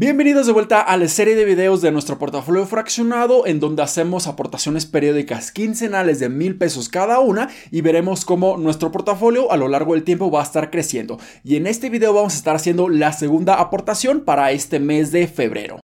Bienvenidos de vuelta a la serie de videos de nuestro portafolio fraccionado en donde hacemos aportaciones periódicas quincenales de mil pesos cada una y veremos cómo nuestro portafolio a lo largo del tiempo va a estar creciendo. Y en este video vamos a estar haciendo la segunda aportación para este mes de febrero.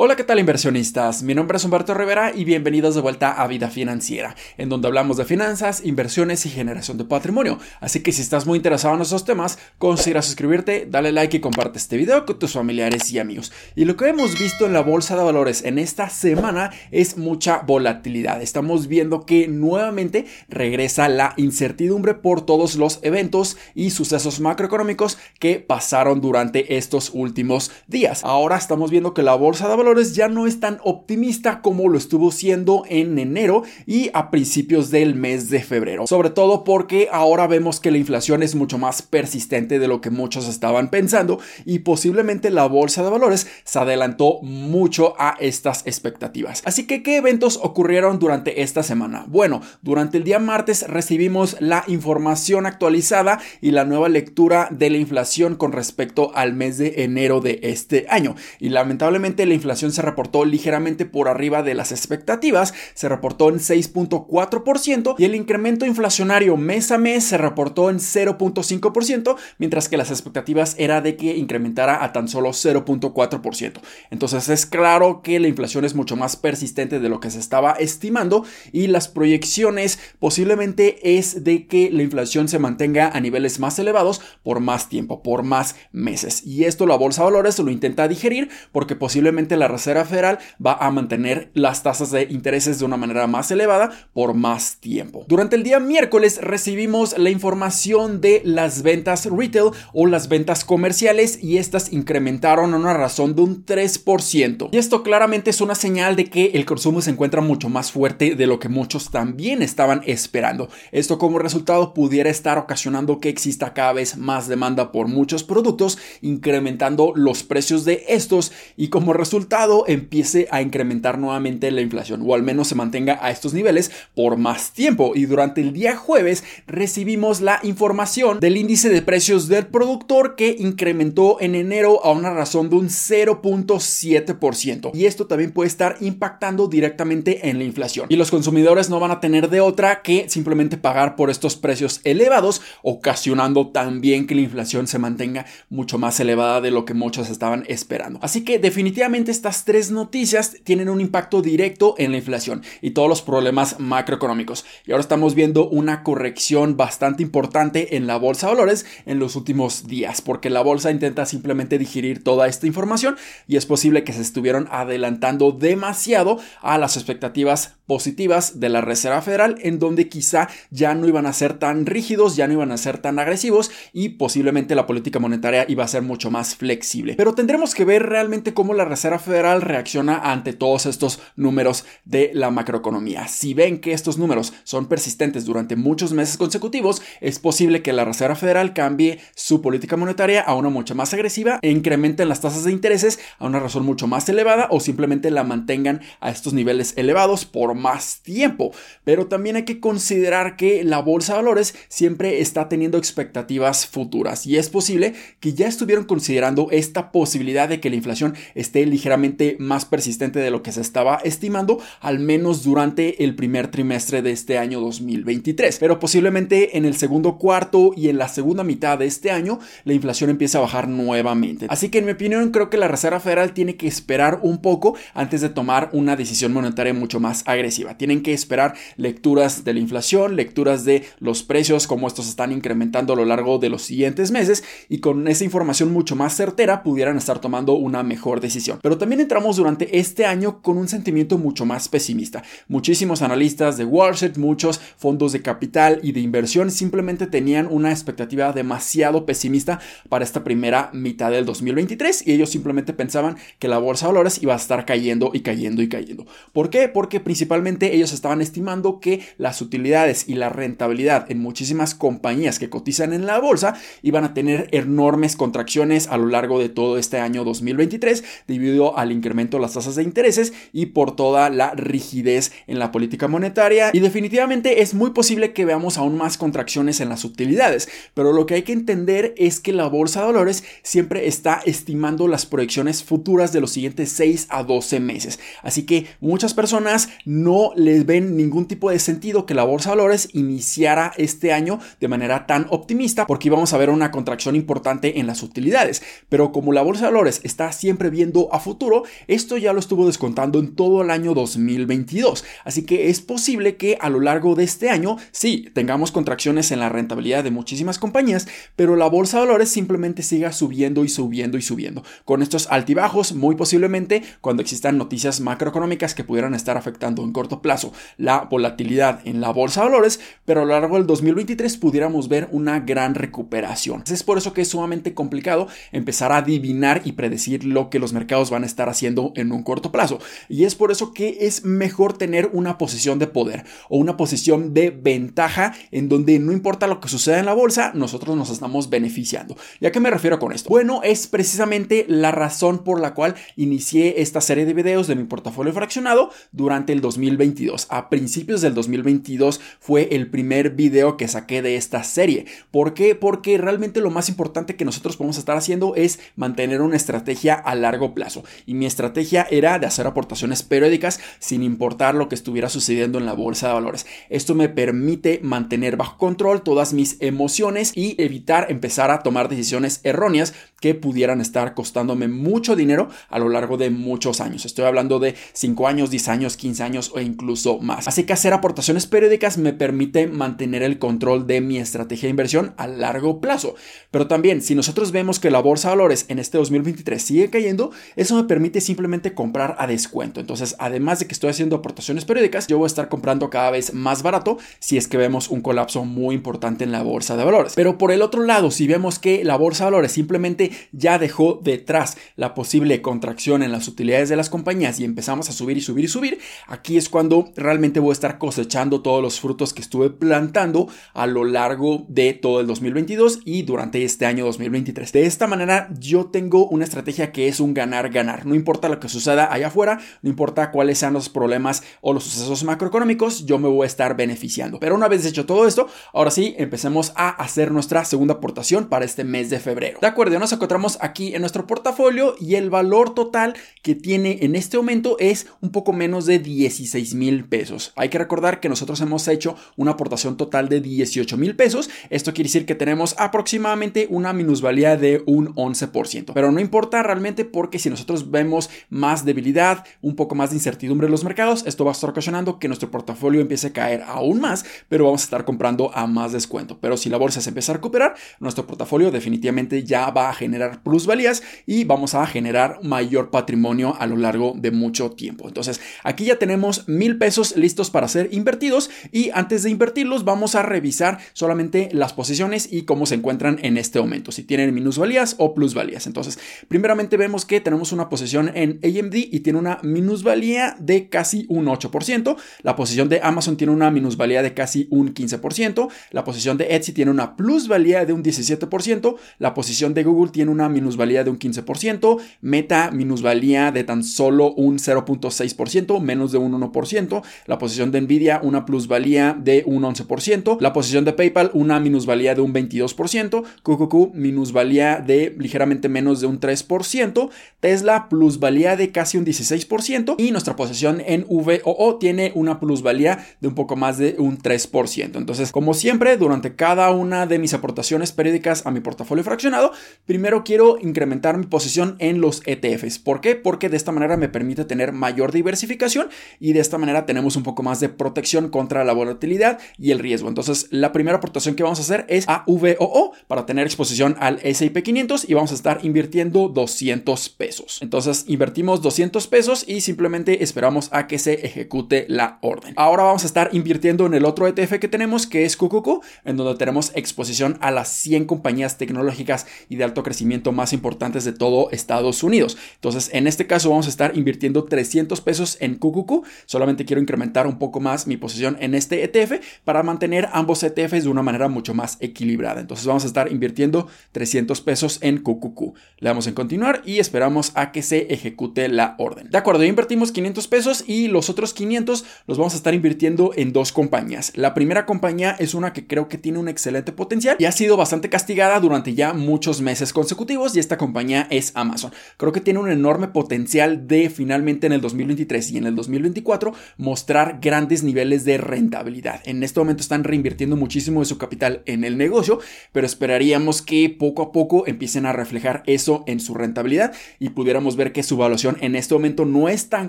Hola, ¿qué tal inversionistas? Mi nombre es Humberto Rivera y bienvenidos de vuelta a Vida Financiera, en donde hablamos de finanzas, inversiones y generación de patrimonio. Así que si estás muy interesado en estos temas, considera suscribirte, dale like y comparte este video con tus familiares y amigos. Y lo que hemos visto en la bolsa de valores en esta semana es mucha volatilidad. Estamos viendo que nuevamente regresa la incertidumbre por todos los eventos y sucesos macroeconómicos que pasaron durante estos últimos días. Ahora estamos viendo que la bolsa de valores ya no es tan optimista como lo estuvo siendo en enero y a principios del mes de febrero. Sobre todo porque ahora vemos que la inflación es mucho más persistente de lo que muchos estaban pensando y posiblemente la bolsa de valores se adelantó mucho a estas expectativas. Así que, ¿qué eventos ocurrieron durante esta semana? Bueno, durante el día martes recibimos la información actualizada y la nueva lectura de la inflación con respecto al mes de enero de este año. Y lamentablemente la inflación se reportó ligeramente por arriba de las expectativas, se reportó en 6.4% y el incremento inflacionario mes a mes se reportó en 0.5%, mientras que las expectativas era de que incrementara a tan solo 0.4%. Entonces es claro que la inflación es mucho más persistente de lo que se estaba estimando y las proyecciones posiblemente es de que la inflación se mantenga a niveles más elevados por más tiempo, por más meses. Y esto la bolsa de valores lo intenta digerir porque posiblemente la Reserva Federal va a mantener las tasas de intereses de una manera más elevada por más tiempo. Durante el día miércoles recibimos la información de las ventas retail o las ventas comerciales y estas incrementaron a una razón de un 3%. Y esto claramente es una señal de que el consumo se encuentra mucho más fuerte de lo que muchos también estaban esperando. Esto como resultado pudiera estar ocasionando que exista cada vez más demanda por muchos productos, incrementando los precios de estos y como resultado empiece a incrementar nuevamente la inflación o al menos se mantenga a estos niveles por más tiempo. Y durante el día jueves recibimos la información del índice de precios del productor que incrementó en enero a una razón de un 0.7%. Y esto también puede estar impactando directamente en la inflación. Y los consumidores no van a tener de otra que simplemente pagar por estos precios elevados, ocasionando también que la inflación se mantenga mucho más elevada de lo que muchos estaban esperando. Así que definitivamente esta tres noticias tienen un impacto directo en la inflación y todos los problemas macroeconómicos. Y ahora estamos viendo una corrección bastante importante en la bolsa de valores en los últimos días, porque la bolsa intenta simplemente digerir toda esta información y es posible que se estuvieron adelantando demasiado a las expectativas positivas de la Reserva Federal, en donde quizá ya no iban a ser tan rígidos, ya no iban a ser tan agresivos y posiblemente la política monetaria iba a ser mucho más flexible. Pero tendremos que ver realmente cómo la Reserva Federal reacciona ante todos estos números de la macroeconomía. Si ven que estos números son persistentes durante muchos meses consecutivos, es posible que la Reserva Federal cambie su política monetaria a una mucho más agresiva e incrementen las tasas de intereses a una razón mucho más elevada o simplemente la mantengan a estos niveles elevados por más tiempo. Pero también hay que considerar que la bolsa de valores siempre está teniendo expectativas futuras y es posible que ya estuvieron considerando esta posibilidad de que la inflación esté ligeramente más persistente de lo que se estaba estimando, al menos durante el primer trimestre de este año 2023. Pero posiblemente en el segundo cuarto y en la segunda mitad de este año, la inflación empiece a bajar nuevamente. Así que en mi opinión creo que la Reserva Federal tiene que esperar un poco antes de tomar una decisión monetaria mucho más agresiva. Tienen que esperar lecturas de la inflación, lecturas de los precios, cómo estos están incrementando a lo largo de los siguientes meses y con esa información mucho más certera pudieran estar tomando una mejor decisión. Pero también entramos durante este año con un sentimiento mucho más pesimista. Muchísimos analistas de Wall Street, muchos fondos de capital y de inversión simplemente tenían una expectativa demasiado pesimista para esta primera mitad del 2023 y ellos simplemente pensaban que la bolsa de valores iba a estar cayendo y cayendo y cayendo. ¿Por qué? Porque principalmente ellos estaban estimando que las utilidades y la rentabilidad en muchísimas compañías que cotizan en la bolsa iban a tener enormes contracciones a lo largo de todo este año 2023 debido al incremento de las tasas de intereses y por toda la rigidez en la política monetaria. Y definitivamente es muy posible que veamos aún más contracciones en las utilidades, pero lo que hay que entender es que la bolsa de valores siempre está estimando las proyecciones futuras de los siguientes 6 a 12 meses. Así que muchas personas no les ven ningún tipo de sentido que la bolsa de valores iniciara este año de manera tan optimista porque íbamos a ver una contracción importante en las utilidades. Pero como la bolsa de valores está siempre viendo a futuro, esto ya lo estuvo descontando en todo el año 2022. Así que es posible que a lo largo de este año sí tengamos contracciones en la rentabilidad de muchísimas compañías, pero la bolsa de valores simplemente siga subiendo y subiendo y subiendo. Con estos altibajos, muy posiblemente cuando existan noticias macroeconómicas que pudieran estar afectando en corto plazo la volatilidad en la bolsa de valores, pero a lo largo del 2023 pudiéramos ver una gran recuperación. Es por eso que es sumamente complicado empezar a adivinar y predecir lo que los mercados van a estar haciendo en un corto plazo. Y es por eso que es mejor tener una posición de poder o una posición de ventaja en donde no importa lo que suceda en la bolsa, nosotros nos estamos beneficiando. ¿Y a qué me refiero con esto? Bueno, es precisamente la razón por la cual inicié esta serie de videos de mi portafolio fraccionado durante el 2022. A principios del 2022 fue el primer video que saqué de esta serie. ¿Por qué? Porque realmente lo más importante que nosotros podemos estar haciendo es mantener una estrategia a largo plazo. Y mi estrategia era de hacer aportaciones periódicas sin importar lo que estuviera sucediendo en la bolsa de valores. Esto me permite mantener bajo control todas mis emociones y evitar empezar a tomar decisiones erróneas que pudieran estar costándome mucho dinero a lo largo de muchos años. Estoy hablando de 5 años, 10 años, 15 años o incluso más. Así que hacer aportaciones periódicas me permite mantener el control de mi estrategia de inversión a largo plazo. Pero también, si nosotros vemos que la bolsa de valores en este 2023 sigue cayendo, eso me permite simplemente comprar a descuento. Entonces, además de que estoy haciendo aportaciones periódicas, yo voy a estar comprando cada vez más barato si es que vemos un colapso muy importante en la bolsa de valores. Pero por el otro lado, si vemos que la bolsa de valores simplemente ya dejó detrás la posible contracción en las utilidades de las compañías y empezamos a subir y subir y subir, aquí es cuando realmente voy a estar cosechando todos los frutos que estuve plantando a lo largo de todo el 2022 y durante este año 2023. De esta manera yo tengo una estrategia que es un ganar-ganar. No importa lo que suceda allá afuera, no importa cuáles sean los problemas o los sucesos macroeconómicos, yo me voy a estar beneficiando. Pero una vez hecho todo esto, ahora sí, empecemos a hacer nuestra segunda aportación para este mes de febrero. De acuerdo, nos encontramos aquí en nuestro portafolio y el valor total que tiene en este momento es un poco menos de 16 mil pesos. Hay que recordar que nosotros hemos hecho una aportación total de 18 mil pesos. Esto quiere decir que tenemos aproximadamente una minusvalía de un 11%. Pero no importa realmente porque si nosotros vemos más debilidad, un poco más de incertidumbre en los mercados, esto va a estar ocasionando que nuestro portafolio empiece a caer aún más, pero vamos a estar comprando a más descuento. Pero si la bolsa se empieza a recuperar, nuestro portafolio definitivamente ya va a generar plusvalías y vamos a generar mayor patrimonio a lo largo de mucho tiempo. Entonces, aquí ya tenemos mil pesos listos para ser invertidos y antes de invertirlos vamos a revisar solamente las posiciones y cómo se encuentran en este momento, si tienen minusvalías o plusvalías. Entonces, primeramente vemos que tenemos una posición en AMD y tiene una minusvalía de casi un 8%, la posición de Amazon tiene una minusvalía de casi un 15%, la posición de Etsy tiene una plusvalía de un 17%, la posición de Google tiene una minusvalía de un 15%, Meta minusvalía de tan solo un 0.6%, menos de un 1%, la posición de Nvidia una plusvalía de un 11%, la posición de PayPal una minusvalía de un 22%, QQQ minusvalía de ligeramente menos de un 3%, Tesla plusvalía de casi un 16% y nuestra posición en VOO tiene una plusvalía de un poco más de un 3%. Entonces, como siempre, durante cada una de mis aportaciones periódicas a mi portafolio fraccionado, primero quiero incrementar mi posición en los ETFs. ¿Por qué? Porque de esta manera me permite tener mayor diversificación y de esta manera tenemos un poco más de protección contra la volatilidad y el riesgo. Entonces, la primera aportación que vamos a hacer es a VOO para tener exposición al S&P 500 y vamos a estar invirtiendo 200 pesos. Entonces, invertimos 200 pesos y simplemente esperamos a que se ejecute la orden. Ahora vamos a estar invirtiendo en el otro ETF que tenemos que es QQQ, en donde tenemos exposición a las 100 compañías tecnológicas y de alto crecimiento más importantes de todo Estados Unidos. Entonces, en este caso vamos a estar invirtiendo 300 pesos en QQQ. Solamente quiero incrementar un poco más mi posición en este ETF para mantener ambos ETFs de una manera mucho más equilibrada. Entonces, vamos a estar invirtiendo 300 pesos en QQQ. Le damos en continuar y esperamos a que se ejecute la orden. De acuerdo, ya invertimos 500 pesos y los otros 500 los vamos a estar invirtiendo en dos compañías. La primera compañía es una que creo que tiene un excelente potencial y ha sido bastante castigada durante ya muchos meses consecutivos y esta compañía es Amazon. Creo que tiene un enorme potencial de finalmente en el 2023 y en el 2024 mostrar grandes niveles de rentabilidad. En este momento están reinvirtiendo muchísimo de su capital en el negocio, pero esperaríamos que poco a poco empiecen a reflejar eso en su rentabilidad y pudiéramos ver que su evaluación en este momento no es tan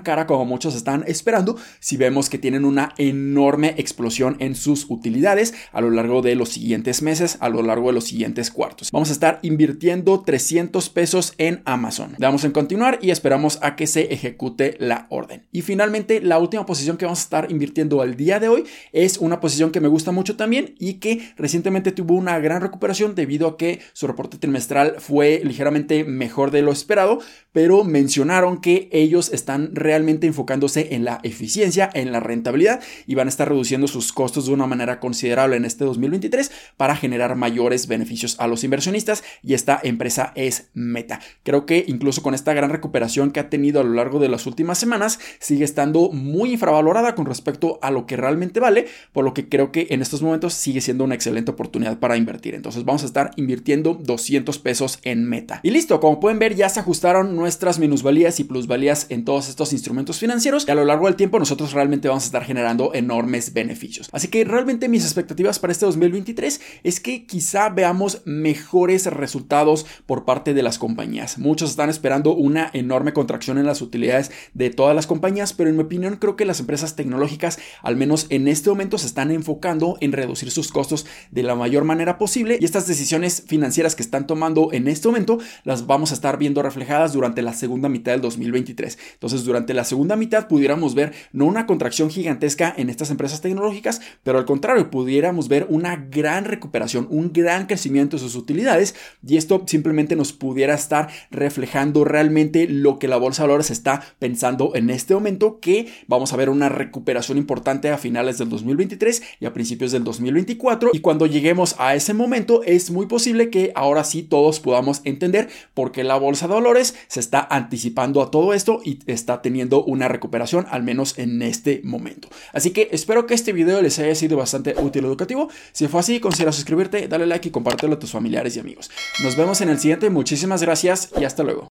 cara como muchos están esperando si vemos que tienen una enorme explosión en sus utilidades a lo largo de los siguientes meses, a lo largo de los siguientes cuartos. Vamos a estar invirtiendo 300 pesos en Amazon. Le damos en continuar y esperamos a que se ejecute la orden. Y finalmente, la última posición que vamos a estar invirtiendo al día de hoy es una posición que me gusta mucho también y que recientemente tuvo una gran recuperación debido a que su reporte trimestral fue ligeramente mejor de lo esperado, pero mencionaron que ellos están realmente enfocándose en la eficiencia, en la rentabilidad y van a estar reduciendo sus costos de una manera considerable en este 2023 para generar mayores beneficios a los inversionistas y esta empresa es Meta. Creo que incluso con esta gran recuperación que ha tenido a lo largo de las últimas semanas sigue estando muy infravalorada con respecto a lo que realmente vale, por lo que creo que en estos momentos sigue siendo una excelente oportunidad para invertir. Entonces vamos a estar invirtiendo 200 pesos en Meta. Y listo, como pueden ver ya se ajustaron nuestras minusvalías y plusvalías en todos estos instrumentos financieros y a lo largo del tiempo nosotros realmente vamos a estar generando enormes beneficios. Así que realmente mis expectativas para este 2023 es que quizá veamos mejores resultados por parte de las compañías. Muchos están esperando una enorme contracción en las utilidades de todas las compañías, pero en mi opinión creo que las empresas tecnológicas, al menos en este momento, se están enfocando en reducir sus costos de la mayor manera posible y estas decisiones financieras que están tomando en este momento las vamos a estar viendo reflejadas durante la segunda mitad del 2023. Entonces, durante la segunda mitad pudiéramos ver no una contracción gigantesca en estas empresas tecnológicas, pero al contrario, pudiéramos ver una gran recuperación, un gran crecimiento de sus utilidades y esto simplemente nos pudiera estar reflejando realmente lo que la bolsa de valores está pensando en este momento, que vamos a ver una recuperación importante a finales del 2023 y a principios del 2024 y cuando lleguemos a ese momento es muy posible que ahora sí todos podamos entender por qué la bolsa de valores se está anticipando a todo esto y está teniendo una recuperación al menos en este momento. Así que espero que este video les haya sido bastante útil educativo. Si fue así, considera suscribirte, dale like y compártelo a tus familiares y amigos. Nos vemos en el siguiente, muchísimas gracias y hasta luego.